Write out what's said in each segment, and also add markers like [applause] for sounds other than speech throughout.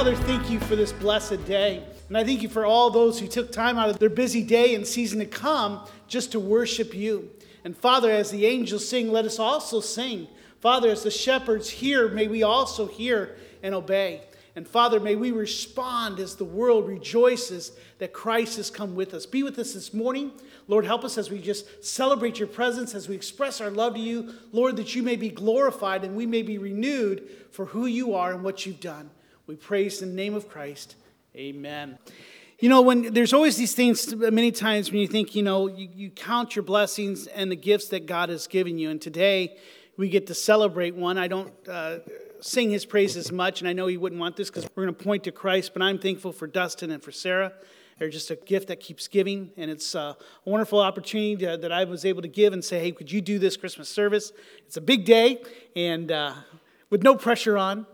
Father, thank you for this blessed day. And I thank you for all those who took time out of their busy day and season to come just to worship you. And Father, as the angels sing, let us also sing. Father, as the shepherds hear, may we also hear and obey. And Father, may we respond as the world rejoices that Christ has come with us. Be with us this morning. Lord, help us as we just celebrate your presence, as we express our love to you. Lord, that you may be glorified and we may be renewed for who you are and what you've done. We praise in the name of Christ. Amen. You know, when there's always these things, many times when you think, you know, you, you count your blessings and the gifts that God has given you. And today we get to celebrate one. I don't uh, sing his praises much, and I know he wouldn't want this because we're going to point to Christ, but I'm thankful for Dustin and for Sarah. They're just a gift that keeps giving, and it's a wonderful opportunity to, that I was able to give and say, hey, could you do this Christmas service? It's a big day, and uh, with no pressure on.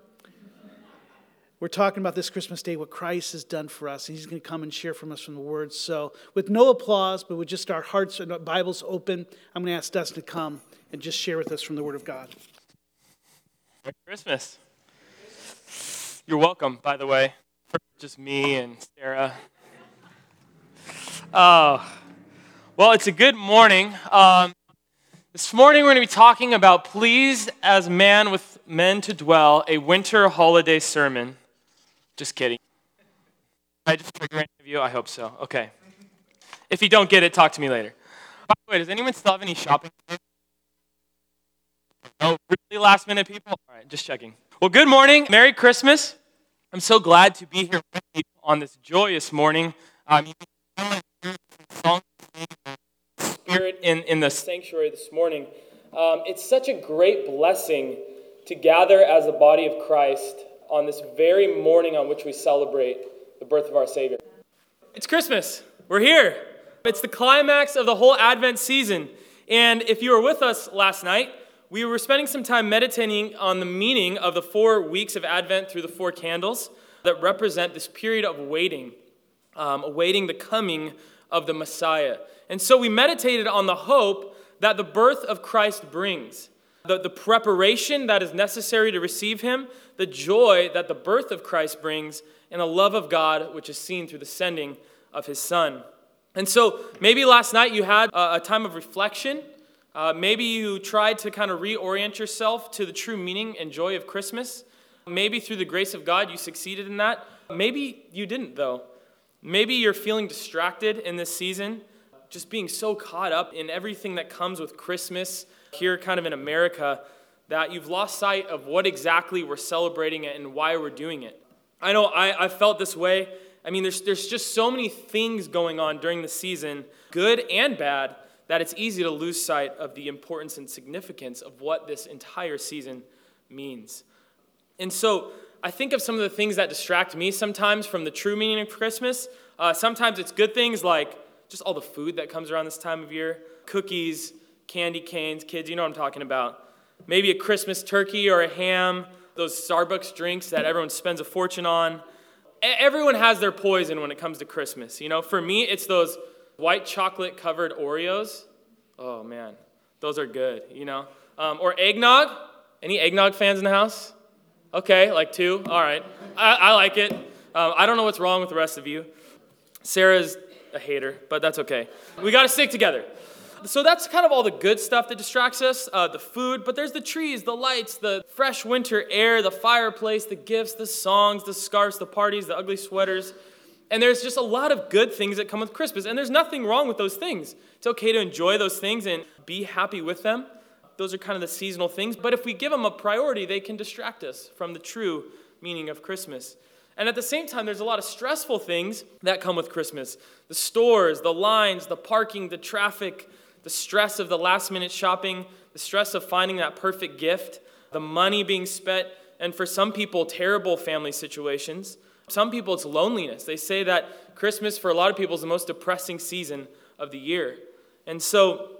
We're talking about this Christmas day, what Christ has done for us. And he's going to come and share from us from the Word. So, with no applause, but with just our hearts and Bibles open, I'm going to ask Dustin to come and just share with us from the Word of God. Merry Christmas. You're welcome, by the way, for just me and Sarah. Oh, well, it's a good morning. Um, this morning we're going to be talking about Pleased as Man with Men to Dwell, a winter holiday sermon. Just kidding. I just trigger any of you? I hope so. Okay. If you don't get it, talk to me later. By the way, does anyone still have any shopping? No, really last minute people? All right, just checking. Well, good morning. Merry Christmas. I'm so glad to be here with you on this joyous morning. Um, spirit in, in the sanctuary this morning. Um, it's such a great blessing to gather as the body of Christ on this very morning on which we celebrate the birth of our Savior. It's Christmas. We're here. It's the climax of the whole Advent season. And if you were with us last night, we were spending some time meditating on the meaning of the four weeks of Advent through the four candles that represent this period of waiting, um, awaiting the coming of the Messiah. And so we meditated on the hope that the birth of Christ brings, the, the preparation that is necessary to receive him, the joy that the birth of Christ brings, and the love of God which is seen through the sending of his Son. And so maybe last night you had a, a time of reflection. Uh, maybe you tried to kind of reorient yourself to the true meaning and joy of Christmas. Maybe through the grace of God you succeeded in that. Maybe you didn't, though. Maybe you're feeling distracted in this season, just being so caught up in everything that comes with Christmas here, kind of in America, that you've lost sight of what exactly we're celebrating it and why we're doing it. I know I, I felt this way. I mean, there's, there's just so many things going on during the season, good and bad, that it's easy to lose sight of the importance and significance of what this entire season means. And so I think of some of the things that distract me sometimes from the true meaning of Christmas. Uh, sometimes it's good things like just all the food that comes around this time of year cookies, candy canes, kids, you know what I'm talking about maybe a Christmas turkey or a ham, those Starbucks drinks that everyone spends a fortune on. Everyone has their poison when it comes to Christmas. You know, for me, it's those white chocolate covered Oreos. Oh man, those are good, you know. Um, or eggnog. Any eggnog fans in the house? Okay, like two. All right. I, I like it. Um, I don't know what's wrong with the rest of you. Sarah's a hater, but that's okay. We got to stick together so that's kind of all the good stuff that distracts us uh, the food, but there's the trees, the lights, the fresh winter air, the fireplace, the gifts, the songs, the scarves, the parties, the ugly sweaters. And there's just a lot of good things that come with Christmas. And there's nothing wrong with those things. It's okay to enjoy those things and be happy with them. Those are kind of the seasonal things. But if we give them a priority, they can distract us from the true meaning of Christmas. And at the same time, there's a lot of stressful things that come with Christmas the stores, the lines, the parking, the traffic, the stress of the last minute shopping, the stress of finding that perfect gift, the money being spent, and for some people, terrible family situations. Some people, it's loneliness. They say that Christmas, for a lot of people, is the most depressing season of the year. And so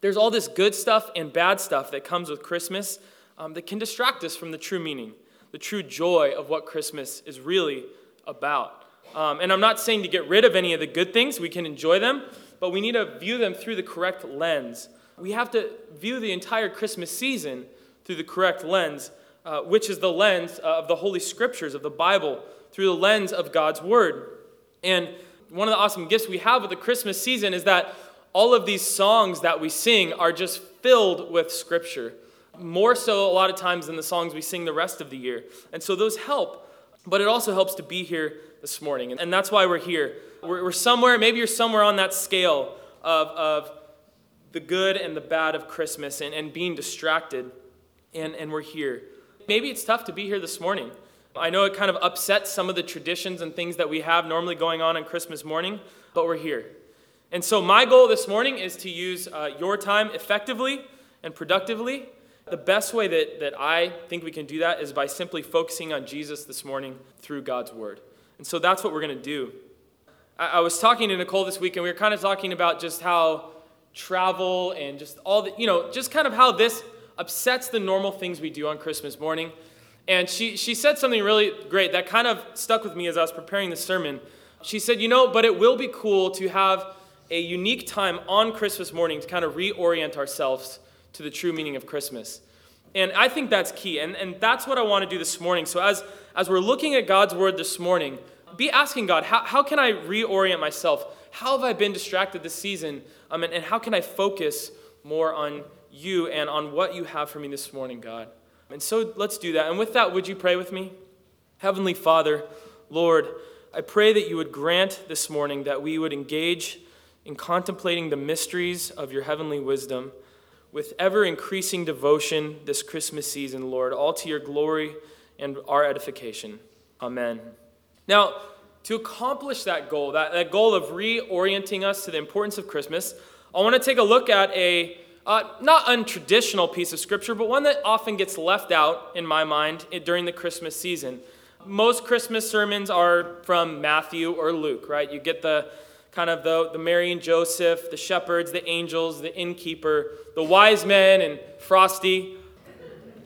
there's all this good stuff and bad stuff that comes with Christmas um, that can distract us from the true meaning, the true joy of what Christmas is really about. Um, and I'm not saying to get rid of any of the good things, we can enjoy them, but we need to view them through the correct lens. We have to view the entire Christmas season through the correct lens, uh, which is the lens of the Holy Scriptures, of the Bible, through the lens of God's Word. And one of the awesome gifts we have with the Christmas season is that all of these songs that we sing are just filled with Scripture. More so, a lot of times, than the songs we sing the rest of the year. And so those help, but it also helps to be here this morning. And that's why we're here. We're, we're somewhere, maybe you're somewhere on that scale of, of the good and the bad of Christmas and, and being distracted, and, and we're here. Maybe it's tough to be here this morning. I know it kind of upsets some of the traditions and things that we have normally going on on Christmas morning, but we're here. And so, my goal this morning is to use uh, your time effectively and productively. The best way that, that I think we can do that is by simply focusing on Jesus this morning through God's Word. And so, that's what we're going to do. I, was talking to Nicole this week, and we were kind of talking about just how travel and just all the, you know, just kind of how this upsets the normal things we do on Christmas morning. And she, she said something really great that kind of stuck with me as I was preparing the sermon. She said, You know, but it will be cool to have a unique time on Christmas morning to kind of reorient ourselves to the true meaning of Christmas. And I think that's key. And, and that's what I want to do this morning. So, as, as we're looking at God's word this morning, be asking God, how, how can I reorient myself? How have I been distracted this season? Um, and, and how can I focus more on you and on what you have for me this morning, God? And so let's do that. And with that, would you pray with me? Heavenly Father, Lord, I pray that you would grant this morning that we would engage in contemplating the mysteries of your heavenly wisdom with ever increasing devotion this Christmas season, Lord, all to your glory and our edification. Amen. Now, to accomplish that goal, that, that goal of reorienting us to the importance of Christmas, I want to take a look at a uh, not untraditional piece of scripture, but one that often gets left out in my mind during the Christmas season. Most Christmas sermons are from Matthew or Luke, right? You get the kind of the, the Mary and Joseph, the shepherds, the angels, the innkeeper, the wise men, and Frosty.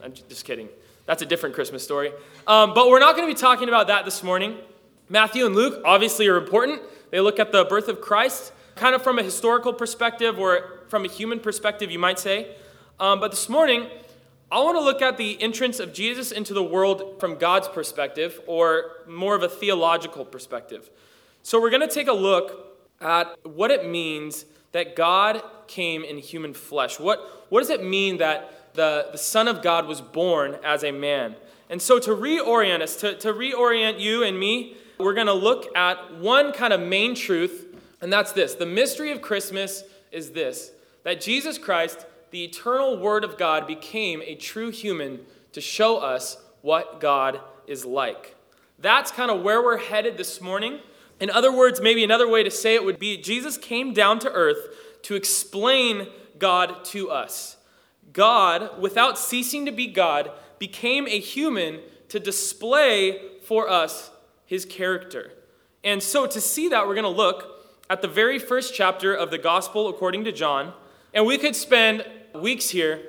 I'm just kidding. That's a different Christmas story. Um, but we're not going to be talking about that this morning. Matthew and Luke obviously are important. They look at the birth of Christ, kind of from a historical perspective or from a human perspective, you might say. Um, but this morning, I want to look at the entrance of Jesus into the world from God's perspective, or more of a theological perspective. So we're going to take a look at what it means that God came in human flesh. What, what does it mean that the, the Son of God was born as a man? And so, to reorient us, to, to reorient you and me, we're going to look at one kind of main truth, and that's this. The mystery of Christmas is this that Jesus Christ, the eternal Word of God, became a true human to show us what God is like. That's kind of where we're headed this morning. In other words, maybe another way to say it would be Jesus came down to earth to explain God to us. God, without ceasing to be God, became a human to display for us his character. And so, to see that, we're going to look at the very first chapter of the Gospel according to John. And we could spend weeks here,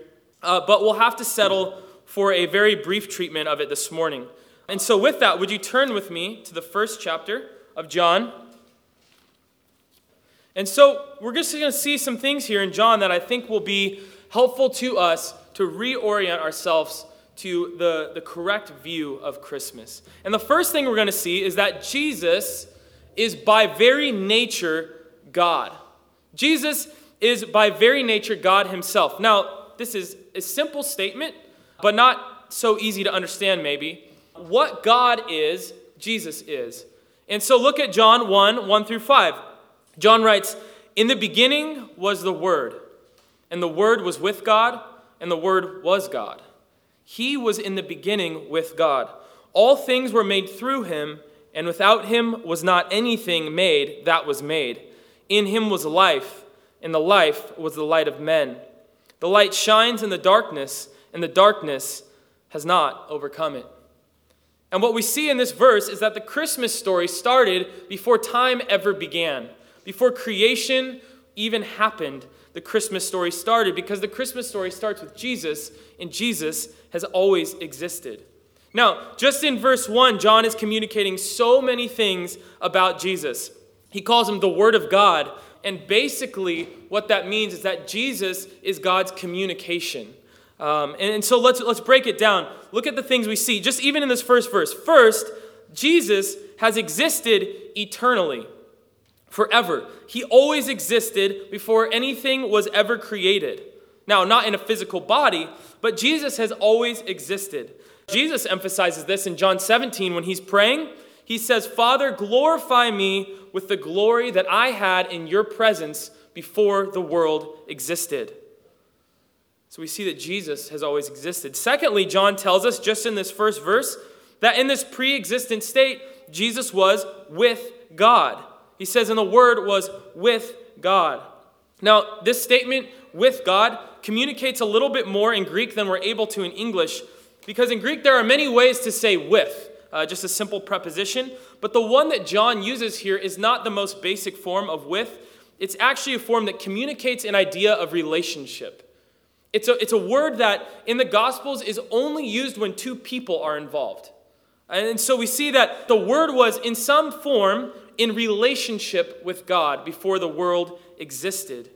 uh, but we'll have to settle for a very brief treatment of it this morning. And so, with that, would you turn with me to the first chapter? of John. And so we're just going to see some things here in John that I think will be helpful to us to reorient ourselves to the, the correct view of Christmas. And the first thing we're going to see is that Jesus is by very nature God. Jesus is by very nature God himself. Now, this is a simple statement, but not so easy to understand, maybe. What God is, Jesus is. And so look at John 1 1 through 5. John writes, In the beginning was the Word, and the Word was with God, and the Word was God. He was in the beginning with God. All things were made through him, and without him was not anything made that was made. In him was life, and the life was the light of men. The light shines in the darkness, and the darkness has not overcome it. And what we see in this verse is that the Christmas story started before time ever began. Before creation even happened, the Christmas story started because the Christmas story starts with Jesus, and Jesus has always existed. Now, just in verse 1, John is communicating so many things about Jesus. He calls him the Word of God, and basically, what that means is that Jesus is God's communication. Um, and, and so let's, let's break it down. Look at the things we see, just even in this first verse. First, Jesus has existed eternally, forever. He always existed before anything was ever created. Now, not in a physical body, but Jesus has always existed. Jesus emphasizes this in John 17 when he's praying. He says, Father, glorify me with the glory that I had in your presence before the world existed. So we see that Jesus has always existed. Secondly, John tells us just in this first verse that in this pre existent state, Jesus was with God. He says, and the Word was with God. Now, this statement, with God, communicates a little bit more in Greek than we're able to in English, because in Greek there are many ways to say with, uh, just a simple preposition. But the one that John uses here is not the most basic form of with, it's actually a form that communicates an idea of relationship. It's a, it's a word that in the Gospels is only used when two people are involved. And so we see that the word was in some form in relationship with God before the world existed.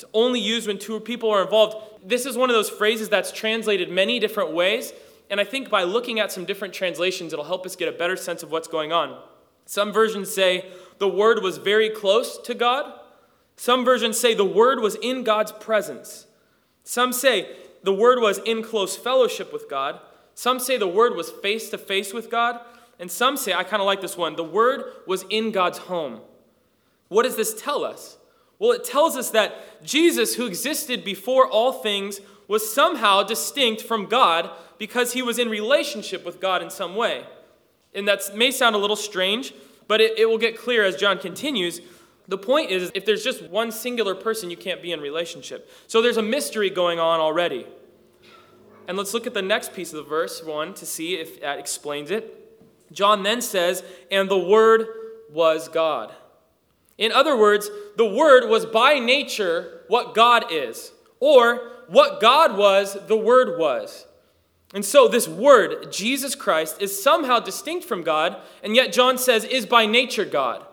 It's only used when two people are involved. This is one of those phrases that's translated many different ways. And I think by looking at some different translations, it'll help us get a better sense of what's going on. Some versions say the word was very close to God. Some versions say the word was in God's presence. Some say the word was in close fellowship with God. Some say the word was face to face with God. And some say, I kind of like this one, the word was in God's home. What does this tell us? Well, it tells us that Jesus, who existed before all things, was somehow distinct from God because he was in relationship with God in some way. And that may sound a little strange, but it, it will get clear as John continues. The point is, if there's just one singular person, you can't be in relationship. So there's a mystery going on already. And let's look at the next piece of the verse, one, to see if that explains it. John then says, and the Word was God. In other words, the Word was by nature what God is, or what God was, the Word was. And so, this Word, Jesus Christ, is somehow distinct from God, and yet John says is by nature God.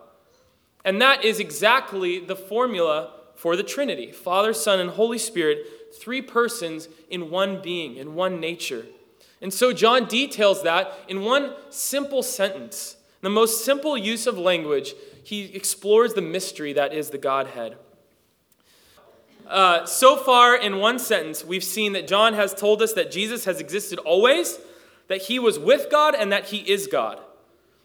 And that is exactly the formula for the Trinity Father, Son, and Holy Spirit, three persons in one being, in one nature. And so John details that in one simple sentence. The most simple use of language, he explores the mystery that is the Godhead. Uh, so far, in one sentence, we've seen that John has told us that Jesus has existed always, that he was with God, and that he is God.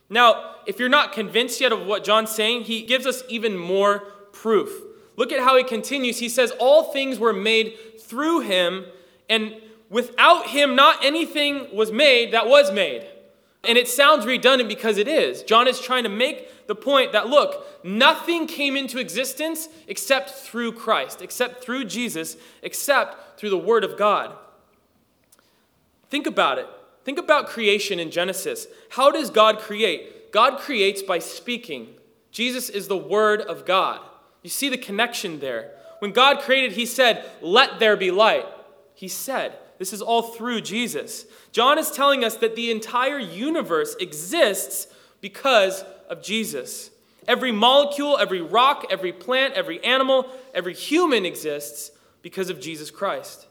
Now, if you're not convinced yet of what John's saying, he gives us even more proof. Look at how he continues. He says, All things were made through him, and Without him, not anything was made that was made. And it sounds redundant because it is. John is trying to make the point that look, nothing came into existence except through Christ, except through Jesus, except through the Word of God. Think about it. Think about creation in Genesis. How does God create? God creates by speaking. Jesus is the Word of God. You see the connection there. When God created, He said, Let there be light. He said, this is all through Jesus. John is telling us that the entire universe exists because of Jesus. Every molecule, every rock, every plant, every animal, every human exists because of Jesus Christ.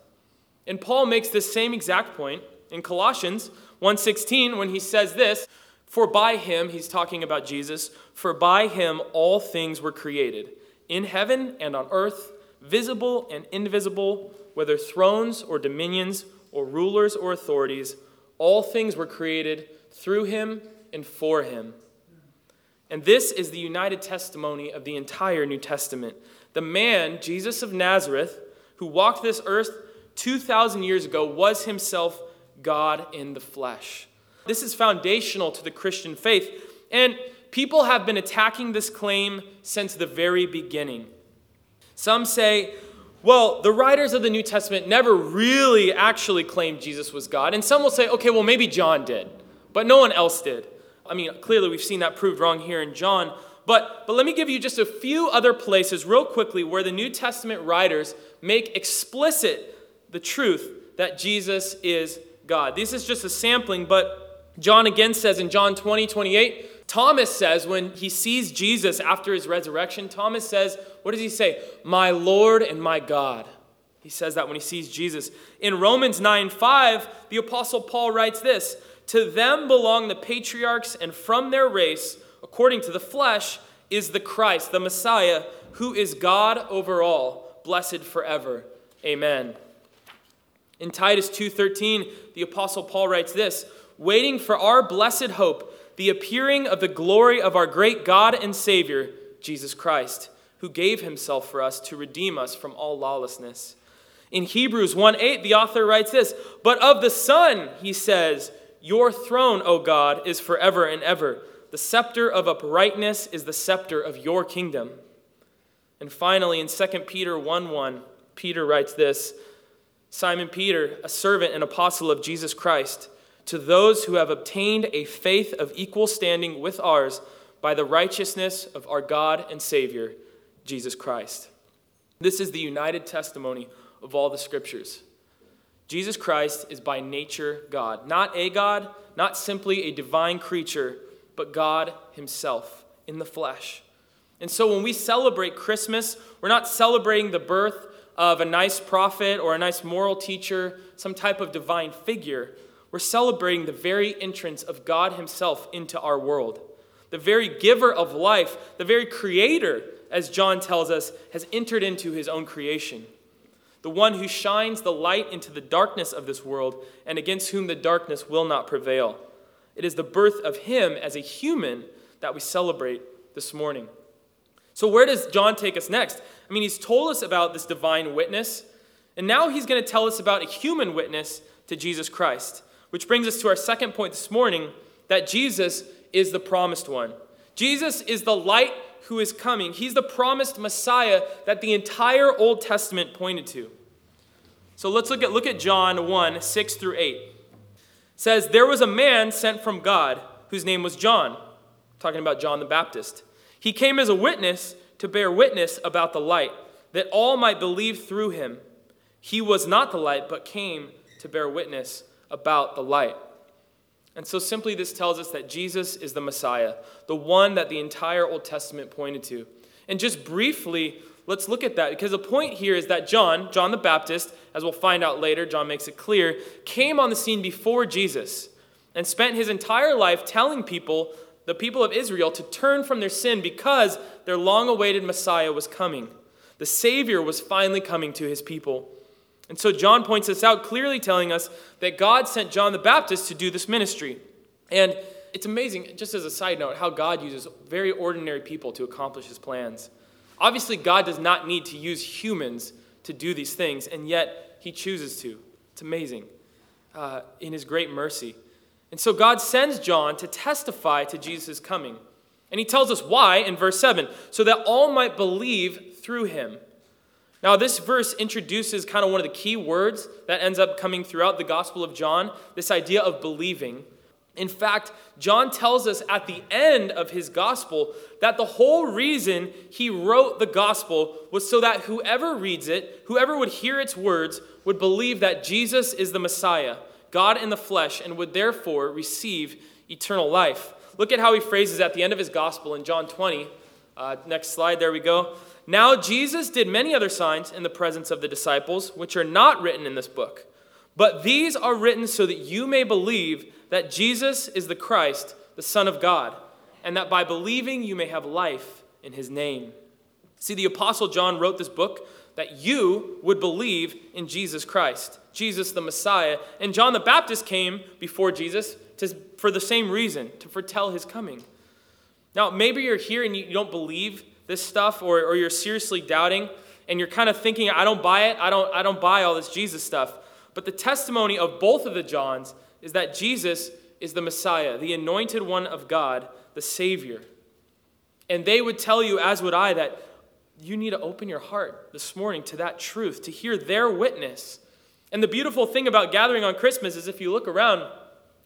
And Paul makes this same exact point in Colossians 1:16 when he says this, for by him he's talking about Jesus, for by him all things were created, in heaven and on earth, visible and invisible, whether thrones or dominions or rulers or authorities, all things were created through him and for him. And this is the united testimony of the entire New Testament. The man, Jesus of Nazareth, who walked this earth 2,000 years ago, was himself God in the flesh. This is foundational to the Christian faith. And people have been attacking this claim since the very beginning. Some say, well, the writers of the New Testament never really actually claimed Jesus was God. And some will say, okay, well, maybe John did. but no one else did. I mean, clearly we've seen that proved wrong here in John. But, but let me give you just a few other places, real quickly, where the New Testament writers make explicit the truth that Jesus is God. This is just a sampling, but John again says in John 20, 28, Thomas says when he sees Jesus after his resurrection, Thomas says, What does he say? My Lord and my God. He says that when he sees Jesus. In Romans 9 5, the Apostle Paul writes this To them belong the patriarchs, and from their race, according to the flesh, is the Christ, the Messiah, who is God over all, blessed forever. Amen. In Titus 2:13, the apostle Paul writes this, waiting for our blessed hope, the appearing of the glory of our great God and Savior, Jesus Christ, who gave himself for us to redeem us from all lawlessness. In Hebrews 1 8, the author writes this, "But of the Son, he says, your throne, O God, is forever and ever. The scepter of uprightness is the scepter of your kingdom." And finally, in 2 Peter 1 1, Peter writes this Simon Peter, a servant and apostle of Jesus Christ, to those who have obtained a faith of equal standing with ours by the righteousness of our God and Savior, Jesus Christ. This is the united testimony of all the scriptures. Jesus Christ is by nature God, not a God, not simply a divine creature, but God Himself in the flesh. And so when we celebrate Christmas, we're not celebrating the birth of a nice prophet or a nice moral teacher, some type of divine figure. We're celebrating the very entrance of God Himself into our world. The very giver of life, the very creator, as John tells us, has entered into His own creation. The one who shines the light into the darkness of this world and against whom the darkness will not prevail. It is the birth of Him as a human that we celebrate this morning. So, where does John take us next? I mean, he's told us about this divine witness, and now he's going to tell us about a human witness to Jesus Christ, which brings us to our second point this morning that Jesus is the promised one. Jesus is the light who is coming. He's the promised Messiah that the entire Old Testament pointed to. So let's look at look at John 1, 6 through 8. It says, There was a man sent from God whose name was John, talking about John the Baptist. He came as a witness to bear witness about the light, that all might believe through him. He was not the light, but came to bear witness about the light. And so, simply, this tells us that Jesus is the Messiah, the one that the entire Old Testament pointed to. And just briefly, let's look at that because the point here is that John, John the Baptist, as we'll find out later, John makes it clear, came on the scene before Jesus and spent his entire life telling people the people of Israel to turn from their sin because their long awaited Messiah was coming. The Savior was finally coming to his people. And so John points this out, clearly telling us that God sent John the Baptist to do this ministry. And it's amazing, just as a side note, how God uses very ordinary people to accomplish his plans. Obviously, God does not need to use humans to do these things, and yet he chooses to. It's amazing uh, in his great mercy. And so God sends John to testify to Jesus' coming. And he tells us why in verse 7 so that all might believe through him. Now, this verse introduces kind of one of the key words that ends up coming throughout the Gospel of John this idea of believing. In fact, John tells us at the end of his gospel that the whole reason he wrote the gospel was so that whoever reads it, whoever would hear its words, would believe that Jesus is the Messiah God in the flesh, and would therefore receive eternal life. Look at how he phrases at the end of his gospel in John 20. Uh, next slide, there we go. Now, Jesus did many other signs in the presence of the disciples, which are not written in this book. But these are written so that you may believe that Jesus is the Christ, the Son of God, and that by believing you may have life in his name. See, the Apostle John wrote this book that you would believe in Jesus Christ, Jesus the Messiah. And John the Baptist came before Jesus to, for the same reason, to foretell his coming. Now, maybe you're here and you don't believe this stuff, or, or you're seriously doubting, and you're kind of thinking, I don't buy it, I don't, I don't buy all this Jesus stuff. But the testimony of both of the Johns is that Jesus is the Messiah, the anointed one of God, the Savior. And they would tell you, as would I, that you need to open your heart this morning to that truth, to hear their witness. And the beautiful thing about gathering on Christmas is if you look around,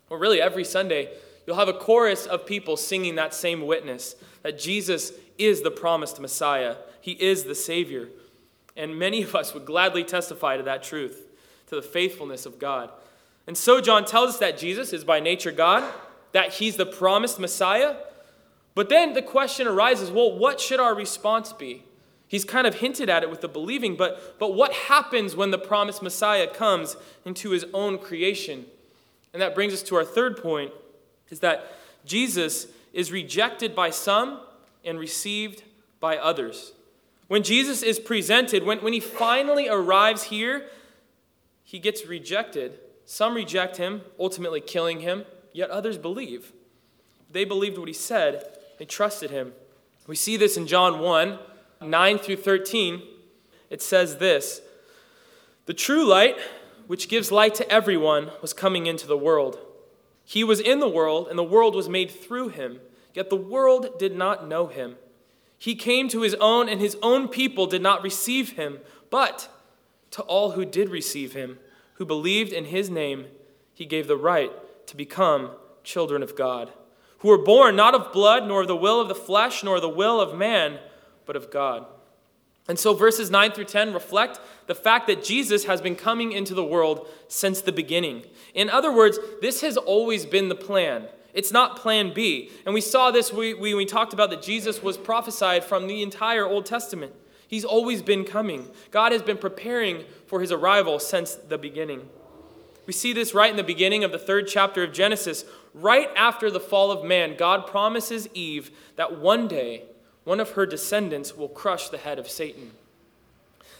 Well, really, every Sunday, you'll have a chorus of people singing that same witness that Jesus is the promised Messiah, He is the Savior. And many of us would gladly testify to that truth, to the faithfulness of God. And so, John tells us that Jesus is by nature God, that He's the promised Messiah. But then the question arises well, what should our response be? He's kind of hinted at it with the believing, but, but what happens when the promised Messiah comes into his own creation? And that brings us to our third point is that Jesus is rejected by some and received by others. When Jesus is presented, when, when he finally arrives here, he gets rejected. Some reject him, ultimately killing him, yet others believe. They believed what he said, they trusted him. We see this in John 1 9 through 13. It says this The true light, which gives light to everyone, was coming into the world. He was in the world, and the world was made through him, yet the world did not know him. He came to his own, and his own people did not receive him. But to all who did receive him, who believed in his name, he gave the right to become children of God, who were born not of blood, nor of the will of the flesh, nor the will of man, but of God. And so verses 9 through 10 reflect the fact that Jesus has been coming into the world since the beginning. In other words, this has always been the plan. It's not plan B. And we saw this when we, we talked about that Jesus was prophesied from the entire Old Testament. He's always been coming. God has been preparing for his arrival since the beginning. We see this right in the beginning of the third chapter of Genesis. Right after the fall of man, God promises Eve that one day one of her descendants will crush the head of Satan.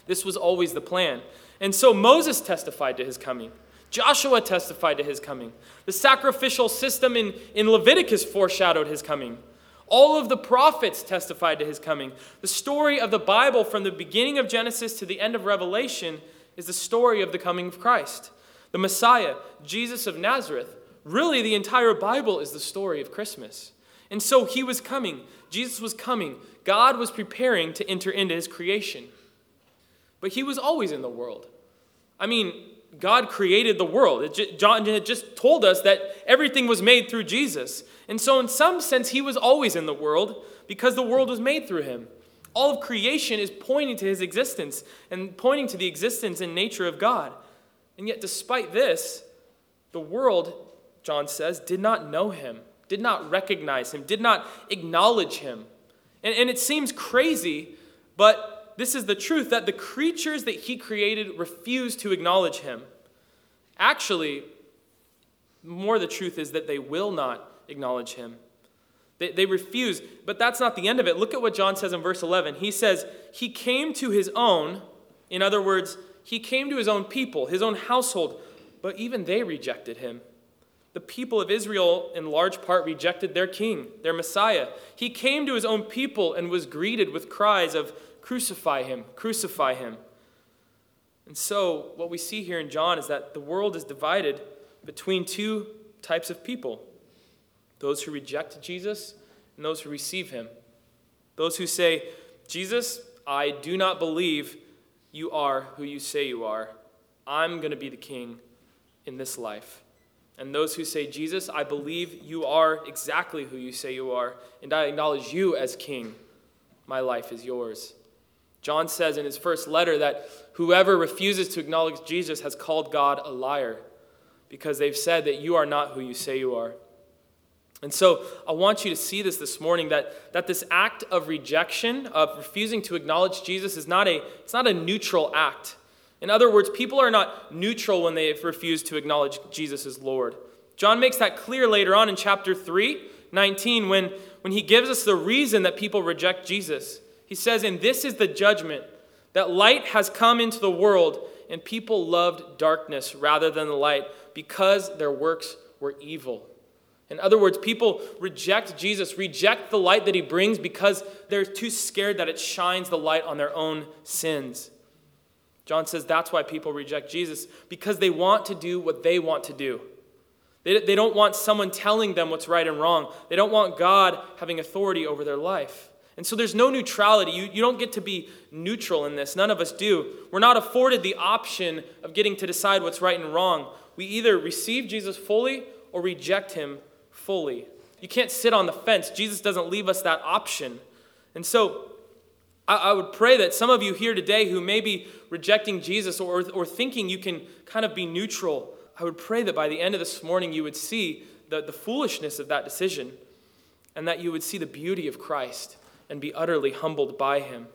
This was always the plan. And so Moses testified to his coming. Joshua testified to his coming. The sacrificial system in, in Leviticus foreshadowed his coming. All of the prophets testified to his coming. The story of the Bible from the beginning of Genesis to the end of Revelation is the story of the coming of Christ. The Messiah, Jesus of Nazareth. Really, the entire Bible is the story of Christmas. And so he was coming. Jesus was coming. God was preparing to enter into his creation. But he was always in the world. I mean, God created the world. Just, John had just told us that everything was made through Jesus. And so, in some sense, he was always in the world because the world was made through him. All of creation is pointing to his existence and pointing to the existence and nature of God. And yet, despite this, the world, John says, did not know him did not recognize him, did not acknowledge him. And, and it seems crazy, but this is the truth that the creatures that he created refuse to acknowledge him. Actually, more the truth is that they will not acknowledge him. They, they refuse, but that's not the end of it. Look at what John says in verse 11. He says, He came to his own, in other words, he came to his own people, his own household, but even they rejected him the people of Israel, in large part, rejected their king, their Messiah. He came to his own people and was greeted with cries of, Crucify him, crucify him. And so, what we see here in John is that the world is divided between two types of people those who reject Jesus and those who receive him. Those who say, Jesus, I do not believe you are who you say you are. I'm going to be the king in this life. And those who say, Jesus, I believe you are exactly who you say you are, and I acknowledge you as king. My life is yours. John says in his first letter that whoever refuses to acknowledge Jesus has called God a liar because they've said that you are not who you say you are. And so I want you to see this this morning that, that this act of rejection, of refusing to acknowledge Jesus, is not a, it's not a neutral act. In other words, people are not neutral when they refuse to acknowledge Jesus as Lord. John makes that clear later on in chapter 3, 19, when, when he gives us the reason that people reject Jesus. He says, And this is the judgment that light has come into the world, and people loved darkness rather than the light because their works were evil. In other words, people reject Jesus, reject the light that he brings because they're too scared that it shines the light on their own sins. John says that's why people reject Jesus, because they want to do what they want to do. They, they don't want someone telling them what's right and wrong. They don't want God having authority over their life. And so there's no neutrality. You, you don't get to be neutral in this. None of us do. We're not afforded the option of getting to decide what's right and wrong. We either receive Jesus fully or reject him fully. You can't sit on the fence. Jesus doesn't leave us that option. And so I, I would pray that some of you here today who may be rejecting Jesus or, or thinking you can kind of be neutral, I would pray that by the end of this morning you would see the, the foolishness of that decision and that you would see the beauty of Christ and be utterly humbled by him.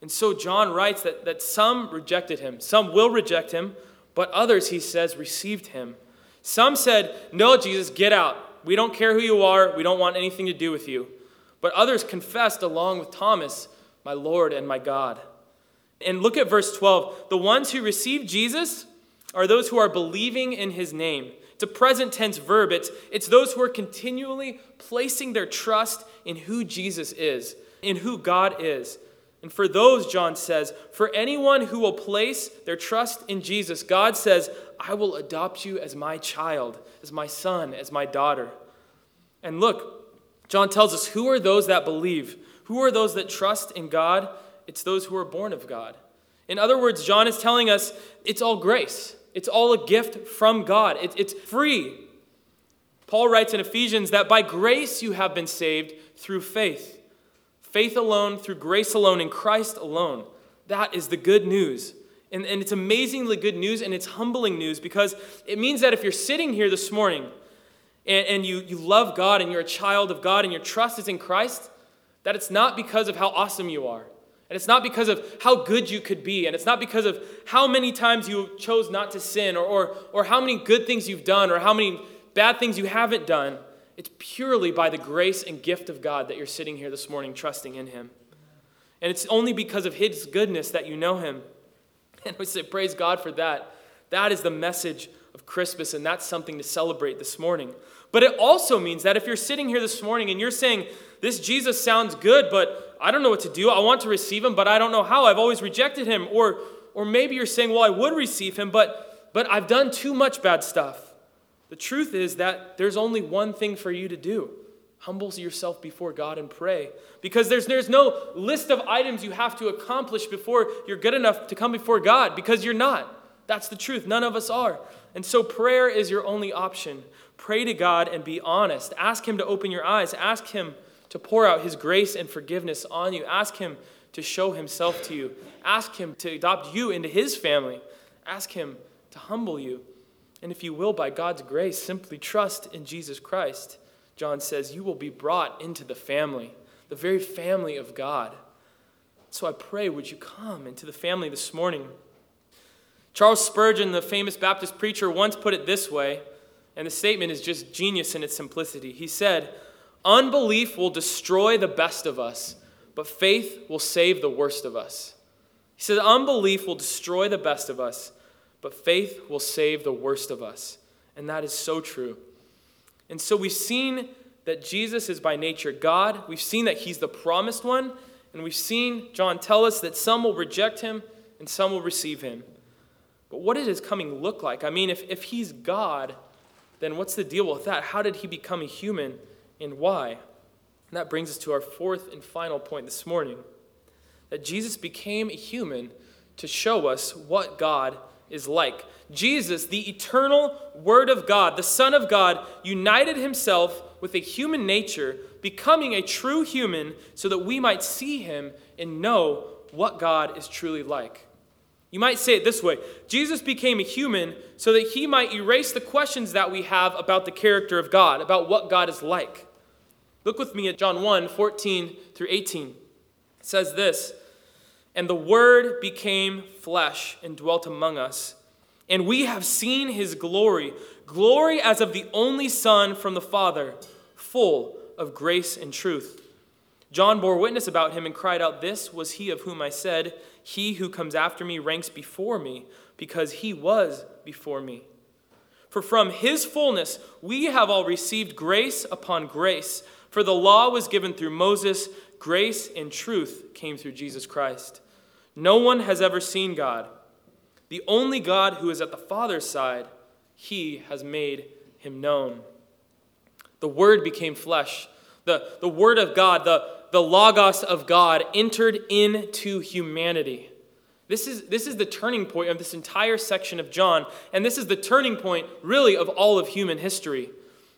And so John writes that, that some rejected him, some will reject him, but others, he says, received him. Some said, No, Jesus, get out. We don't care who you are. We don't want anything to do with you. But others confessed along with Thomas, My Lord and my God. And look at verse 12. The ones who received Jesus are those who are believing in his name. It's a present tense verb. It's, it's those who are continually placing their trust in who Jesus is, in who God is. And for those, John says, for anyone who will place their trust in Jesus, God says, I will adopt you as my child, as my son, as my daughter. And look, John tells us who are those that believe? Who are those that trust in God? It's those who are born of God. In other words, John is telling us it's all grace. It's all a gift from God. it's free. Paul writes in Ephesians that by grace you have been saved through faith. Faith alone, through grace alone, in Christ alone. That is the good news. And, and it's amazingly good news and it's humbling news because it means that if you're sitting here this morning and, and you, you love God and you're a child of God and your trust is in Christ, that it's not because of how awesome you are. And it's not because of how good you could be. And it's not because of how many times you chose not to sin or, or, or how many good things you've done or how many bad things you haven't done. It's purely by the grace and gift of God that you're sitting here this morning trusting in Him. And it's only because of His goodness that you know Him. [laughs] And we say, Praise God for that. That is the message of Christmas, and that's something to celebrate this morning. But it also means that if you're sitting here this morning and you're saying, This Jesus sounds good, but I don't know what to do. I want to receive him, but I don't know how. I've always rejected him. Or, or maybe you're saying, well, I would receive him, but, but I've done too much bad stuff. The truth is that there's only one thing for you to do humble yourself before God and pray. Because there's, there's no list of items you have to accomplish before you're good enough to come before God, because you're not. That's the truth. None of us are. And so prayer is your only option. Pray to God and be honest. Ask Him to open your eyes. Ask Him to pour out his grace and forgiveness on you. Ask him to show himself to you. Ask him to adopt you into his family. Ask him to humble you. And if you will, by God's grace, simply trust in Jesus Christ. John says, you will be brought into the family, the very family of God. So I pray, would you come into the family this morning? Charles Spurgeon, the famous Baptist preacher, once put it this way, and the statement is just genius in its simplicity. He said, Unbelief will destroy the best of us, but faith will save the worst of us. He says, Unbelief will destroy the best of us, but faith will save the worst of us. And that is so true. And so we've seen that Jesus is by nature God. We've seen that he's the promised one. And we've seen John tell us that some will reject him and some will receive him. But what does his coming look like? I mean, if, if he's God, then what's the deal with that? How did he become a human? and why. And that brings us to our fourth and final point this morning that Jesus became a human to show us what God is like. Jesus, the eternal Word of God, the Son of God, united himself with a human nature, becoming a true human so that we might see him and know what God is truly like. You might say it this way Jesus became a human so that he might erase the questions that we have about the character of God, about what God is like. Look with me at John 1 14 through 18. It says this And the Word became flesh and dwelt among us. And we have seen his glory, glory as of the only Son from the Father, full of grace and truth. John bore witness about him and cried out, This was he of whom I said, He who comes after me ranks before me, because he was before me. For from his fullness we have all received grace upon grace. For the law was given through Moses, grace and truth came through Jesus Christ. No one has ever seen God. The only God who is at the Father's side, he has made him known. The Word became flesh. The, the Word of God, the, the Logos of God, entered into humanity. This is, this is the turning point of this entire section of John, and this is the turning point, really, of all of human history.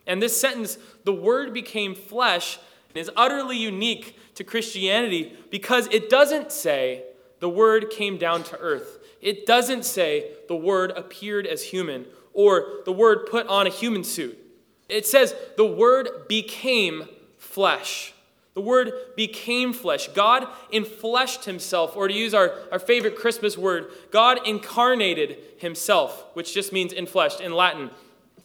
And this sentence, the Word became flesh, is utterly unique to Christianity because it doesn't say the Word came down to earth. It doesn't say the Word appeared as human or the Word put on a human suit. It says the Word became flesh. The Word became flesh. God infleshed Himself, or to use our, our favorite Christmas word, God incarnated Himself, which just means infleshed in Latin.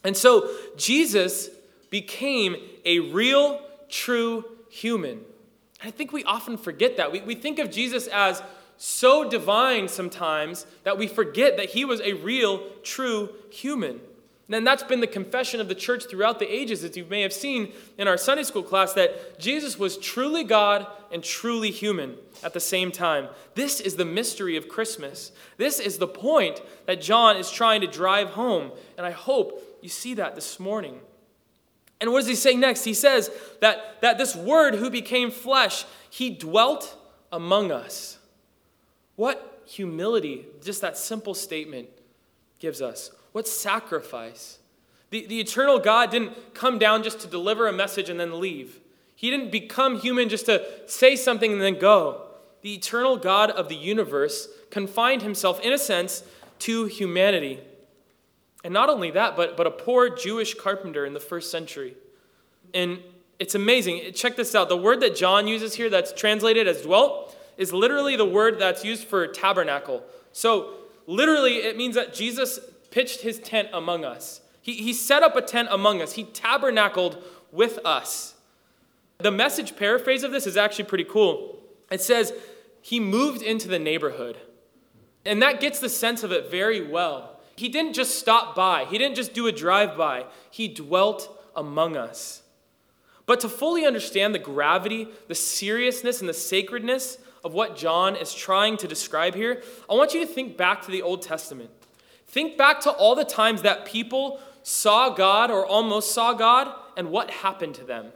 And so Jesus became a real, true human. I think we often forget that. We, we think of Jesus as so divine sometimes that we forget that he was a real, true human. And that's been the confession of the church throughout the ages, as you may have seen in our Sunday school class, that Jesus was truly God and truly human at the same time. This is the mystery of Christmas. This is the point that John is trying to drive home. And I hope you see that this morning. And what does he say next? He says that, that this word who became flesh, he dwelt among us. What humility, just that simple statement gives us. What sacrifice. The, the eternal God didn't come down just to deliver a message and then leave. He didn't become human just to say something and then go. The eternal God of the universe confined himself, in a sense, to humanity. And not only that, but, but a poor Jewish carpenter in the first century. And it's amazing. Check this out. The word that John uses here, that's translated as dwelt, is literally the word that's used for tabernacle. So, literally, it means that Jesus pitched his tent among us. He, he set up a tent among us, he tabernacled with us. The message paraphrase of this is actually pretty cool. It says, He moved into the neighborhood. And that gets the sense of it very well. He didn't just stop by, He didn't just do a drive by, He dwelt among us. But to fully understand the gravity, the seriousness, and the sacredness of what John is trying to describe here, I want you to think back to the Old Testament. Think back to all the times that people saw God or almost saw God and what happened to them.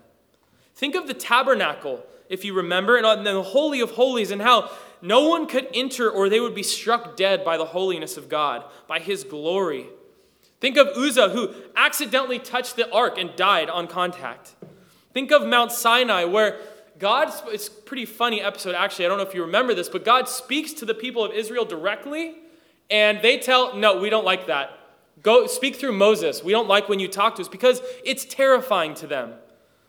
Think of the tabernacle, if you remember, and the Holy of Holies, and how no one could enter or they would be struck dead by the holiness of God, by his glory. Think of Uzzah, who accidentally touched the ark and died on contact. Think of Mount Sinai, where God, it's a pretty funny episode actually, I don't know if you remember this, but God speaks to the people of Israel directly, and they tell, no, we don't like that. Go speak through Moses. We don't like when you talk to us because it's terrifying to them.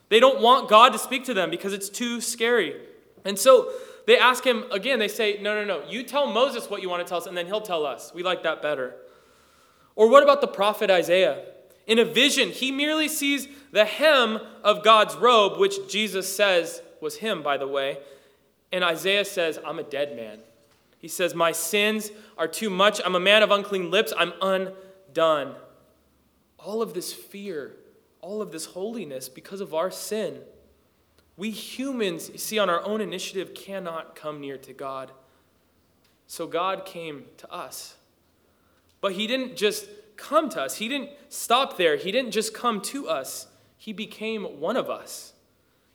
They don't want God to speak to them because it's too scary. And so they ask him again, they say, No, no, no, you tell Moses what you want to tell us, and then he'll tell us. We like that better. Or what about the prophet Isaiah? In a vision, he merely sees the hem of God's robe, which Jesus says was him, by the way. And Isaiah says, I'm a dead man. He says, My sins are too much. I'm a man of unclean lips. I'm undone. All of this fear, all of this holiness because of our sin. We humans, you see, on our own initiative, cannot come near to God. So God came to us. But He didn't just come to us, He didn't stop there. He didn't just come to us, He became one of us.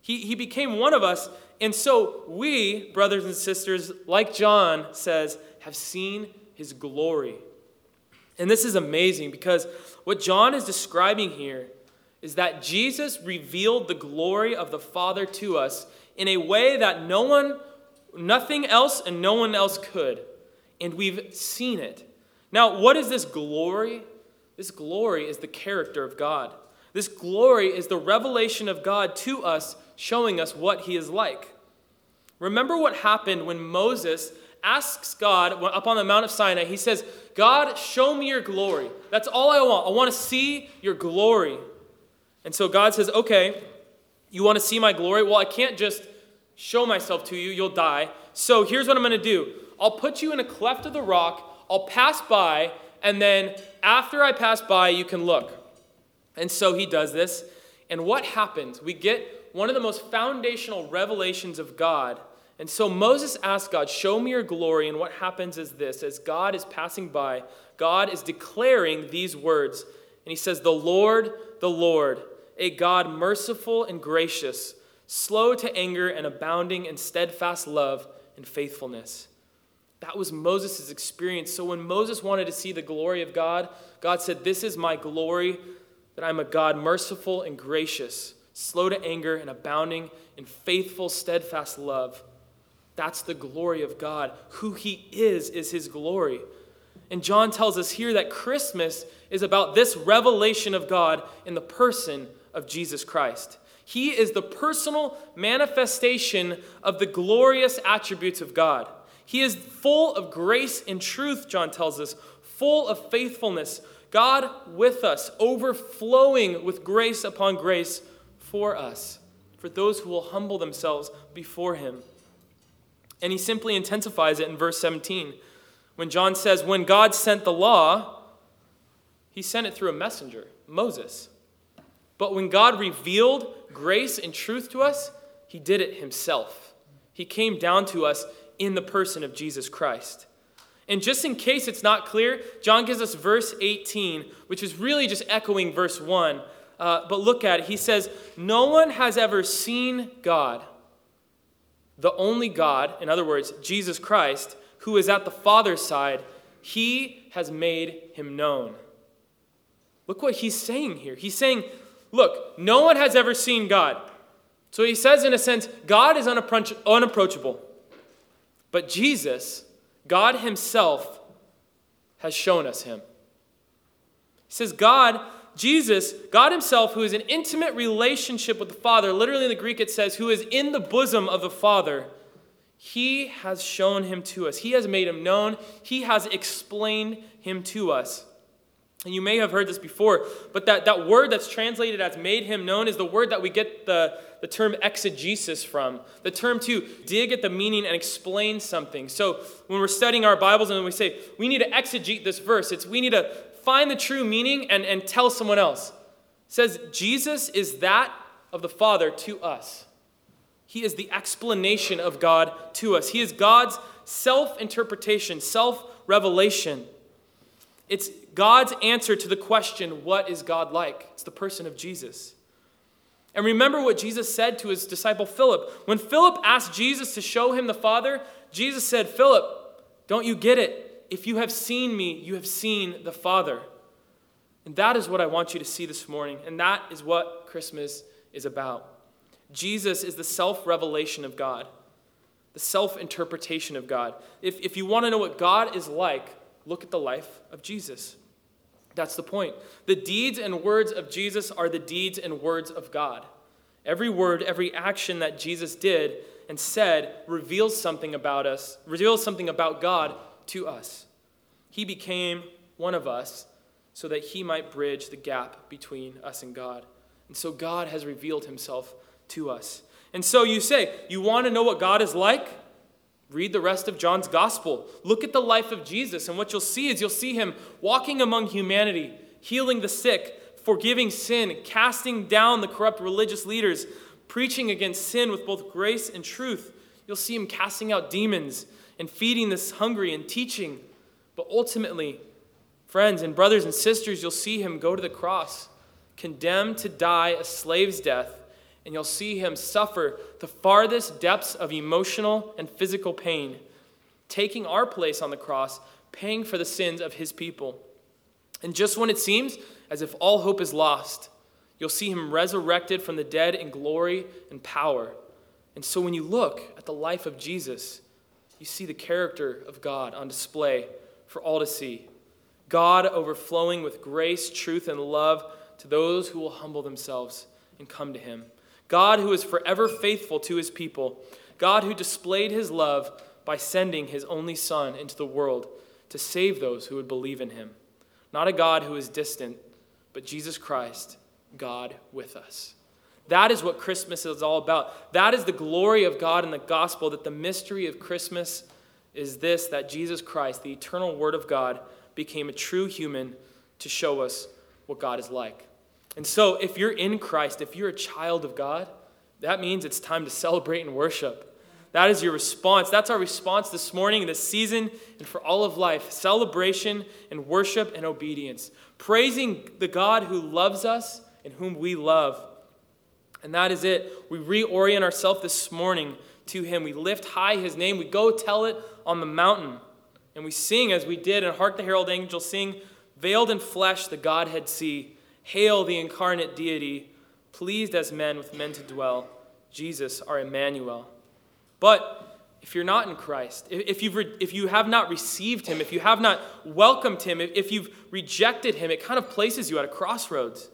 He, he became one of us. And so we, brothers and sisters, like John says, have seen his glory. And this is amazing because what John is describing here is that Jesus revealed the glory of the Father to us in a way that no one, nothing else, and no one else could. And we've seen it. Now, what is this glory? This glory is the character of God. This glory is the revelation of God to us showing us what he is like. Remember what happened when Moses asks God up on the Mount of Sinai, he says, God, show me your glory. That's all I want. I want to see your glory. And so God says, Okay, you want to see my glory? Well, I can't just show myself to you, you'll die. So here's what I'm going to do I'll put you in a cleft of the rock, I'll pass by, and then after I pass by, you can look. And so he does this. And what happens? We get one of the most foundational revelations of God. And so Moses asked God, Show me your glory. And what happens is this as God is passing by, God is declaring these words. And he says, The Lord, the Lord, a God merciful and gracious, slow to anger and abounding in steadfast love and faithfulness. That was Moses' experience. So when Moses wanted to see the glory of God, God said, This is my glory that I'm a God merciful and gracious, slow to anger and abounding in faithful, steadfast love. That's the glory of God. Who He is, is His glory. And John tells us here that Christmas is about this revelation of God in the person of Jesus Christ. He is the personal manifestation of the glorious attributes of God. He is full of grace and truth, John tells us, full of faithfulness, God with us, overflowing with grace upon grace for us, for those who will humble themselves before Him. And he simply intensifies it in verse 17 when John says, When God sent the law, he sent it through a messenger, Moses. But when God revealed grace and truth to us, he did it himself. He came down to us in the person of Jesus Christ. And just in case it's not clear, John gives us verse 18, which is really just echoing verse 1. Uh, but look at it. He says, No one has ever seen God the only God, in other words, Jesus Christ, who is at the Father's side, he has made him known. Look what he's saying here. He's saying, look, no one has ever seen God. So he says, in a sense, God is unapproachable. But Jesus, God himself, has shown us him. He says, God Jesus, God Himself, who is in intimate relationship with the Father, literally in the Greek it says, who is in the bosom of the Father, He has shown Him to us. He has made Him known. He has explained Him to us. And you may have heard this before, but that, that word that's translated as made him known is the word that we get the, the term exegesis from. The term to dig at the meaning and explain something. So when we're studying our Bibles and we say, we need to exegete this verse, it's we need to find the true meaning and, and tell someone else. It says Jesus is that of the Father to us. He is the explanation of God to us. He is God's self interpretation, self revelation. It's God's answer to the question, What is God like? It's the person of Jesus. And remember what Jesus said to his disciple Philip. When Philip asked Jesus to show him the Father, Jesus said, Philip, don't you get it? If you have seen me, you have seen the Father. And that is what I want you to see this morning. And that is what Christmas is about. Jesus is the self revelation of God, the self interpretation of God. If, if you want to know what God is like, look at the life of Jesus. That's the point. The deeds and words of Jesus are the deeds and words of God. Every word, every action that Jesus did and said reveals something about us, reveals something about God to us. He became one of us so that he might bridge the gap between us and God. And so God has revealed himself to us. And so you say, you want to know what God is like? Read the rest of John's gospel. Look at the life of Jesus, and what you'll see is you'll see him walking among humanity, healing the sick, forgiving sin, casting down the corrupt religious leaders, preaching against sin with both grace and truth. You'll see him casting out demons and feeding the hungry and teaching. But ultimately, friends and brothers and sisters, you'll see him go to the cross, condemned to die a slave's death, and you'll see him suffer the farthest depths of emotional and physical pain, taking our place on the cross, paying for the sins of his people. And just when it seems as if all hope is lost, you'll see him resurrected from the dead in glory and power. And so when you look at the life of Jesus, you see the character of God on display for all to see. God overflowing with grace, truth, and love to those who will humble themselves and come to Him. God who is forever faithful to His people. God who displayed His love by sending His only Son into the world to save those who would believe in Him. Not a God who is distant, but Jesus Christ, God with us. That is what Christmas is all about. That is the glory of God in the gospel, that the mystery of Christmas is this that Jesus Christ, the eternal Word of God, became a true human to show us what God is like. And so, if you're in Christ, if you're a child of God, that means it's time to celebrate and worship. That is your response. That's our response this morning, this season, and for all of life celebration and worship and obedience. Praising the God who loves us and whom we love. And that is it. We reorient ourselves this morning to Him. We lift high His name. We go tell it on the mountain. And we sing as we did and Hark the Herald Angels sing, Veiled in flesh, the Godhead see. Hail the incarnate deity, pleased as men with men to dwell, Jesus, our Emmanuel. But if you're not in Christ, if, you've re- if you have not received him, if you have not welcomed him, if, if you've rejected him, it kind of places you at a crossroads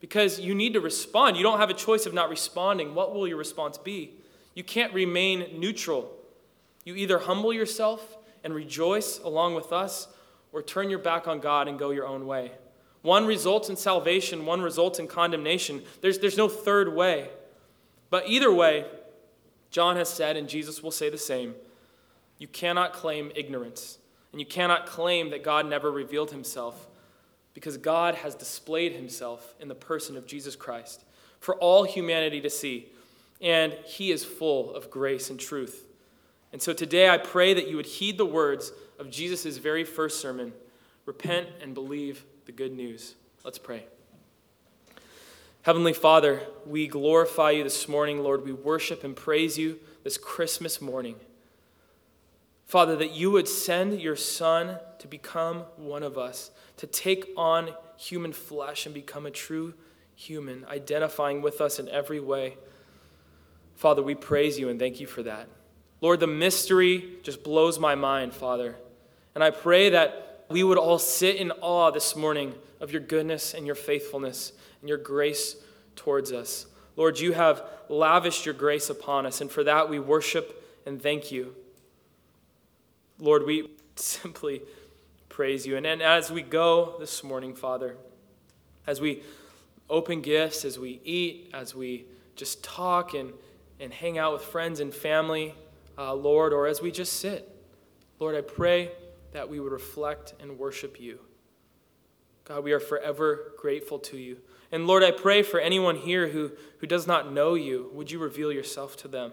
because you need to respond. You don't have a choice of not responding. What will your response be? You can't remain neutral. You either humble yourself and rejoice along with us, or turn your back on God and go your own way. One results in salvation, one results in condemnation. There's, there's no third way. But either way, John has said, and Jesus will say the same you cannot claim ignorance, and you cannot claim that God never revealed himself, because God has displayed himself in the person of Jesus Christ for all humanity to see, and he is full of grace and truth. And so today I pray that you would heed the words of Jesus' very first sermon repent and believe the good news. Let's pray. Heavenly Father, we glorify you this morning, Lord. We worship and praise you this Christmas morning. Father, that you would send your Son to become one of us, to take on human flesh and become a true human, identifying with us in every way. Father, we praise you and thank you for that. Lord, the mystery just blows my mind, Father. And I pray that we would all sit in awe this morning of your goodness and your faithfulness and your grace towards us. Lord, you have lavished your grace upon us, and for that we worship and thank you. Lord, we [laughs] simply praise you. And, and as we go this morning, Father, as we open gifts, as we eat, as we just talk and, and hang out with friends and family, uh, Lord, or as we just sit, Lord, I pray that we would reflect and worship you. God, we are forever grateful to you. And Lord, I pray for anyone here who, who does not know you, would you reveal yourself to them?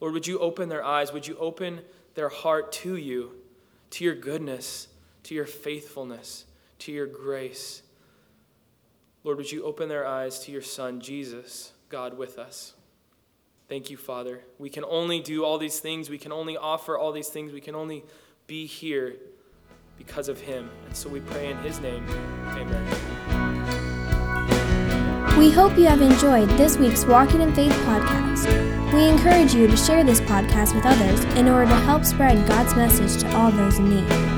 Lord, would you open their eyes? Would you open their heart to you, to your goodness, to your faithfulness, to your grace? Lord, would you open their eyes to your Son, Jesus, God with us? Thank you, Father. We can only do all these things. We can only offer all these things. We can only be here because of Him. And so we pray in His name. Amen. We hope you have enjoyed this week's Walking in Faith podcast. We encourage you to share this podcast with others in order to help spread God's message to all those in need.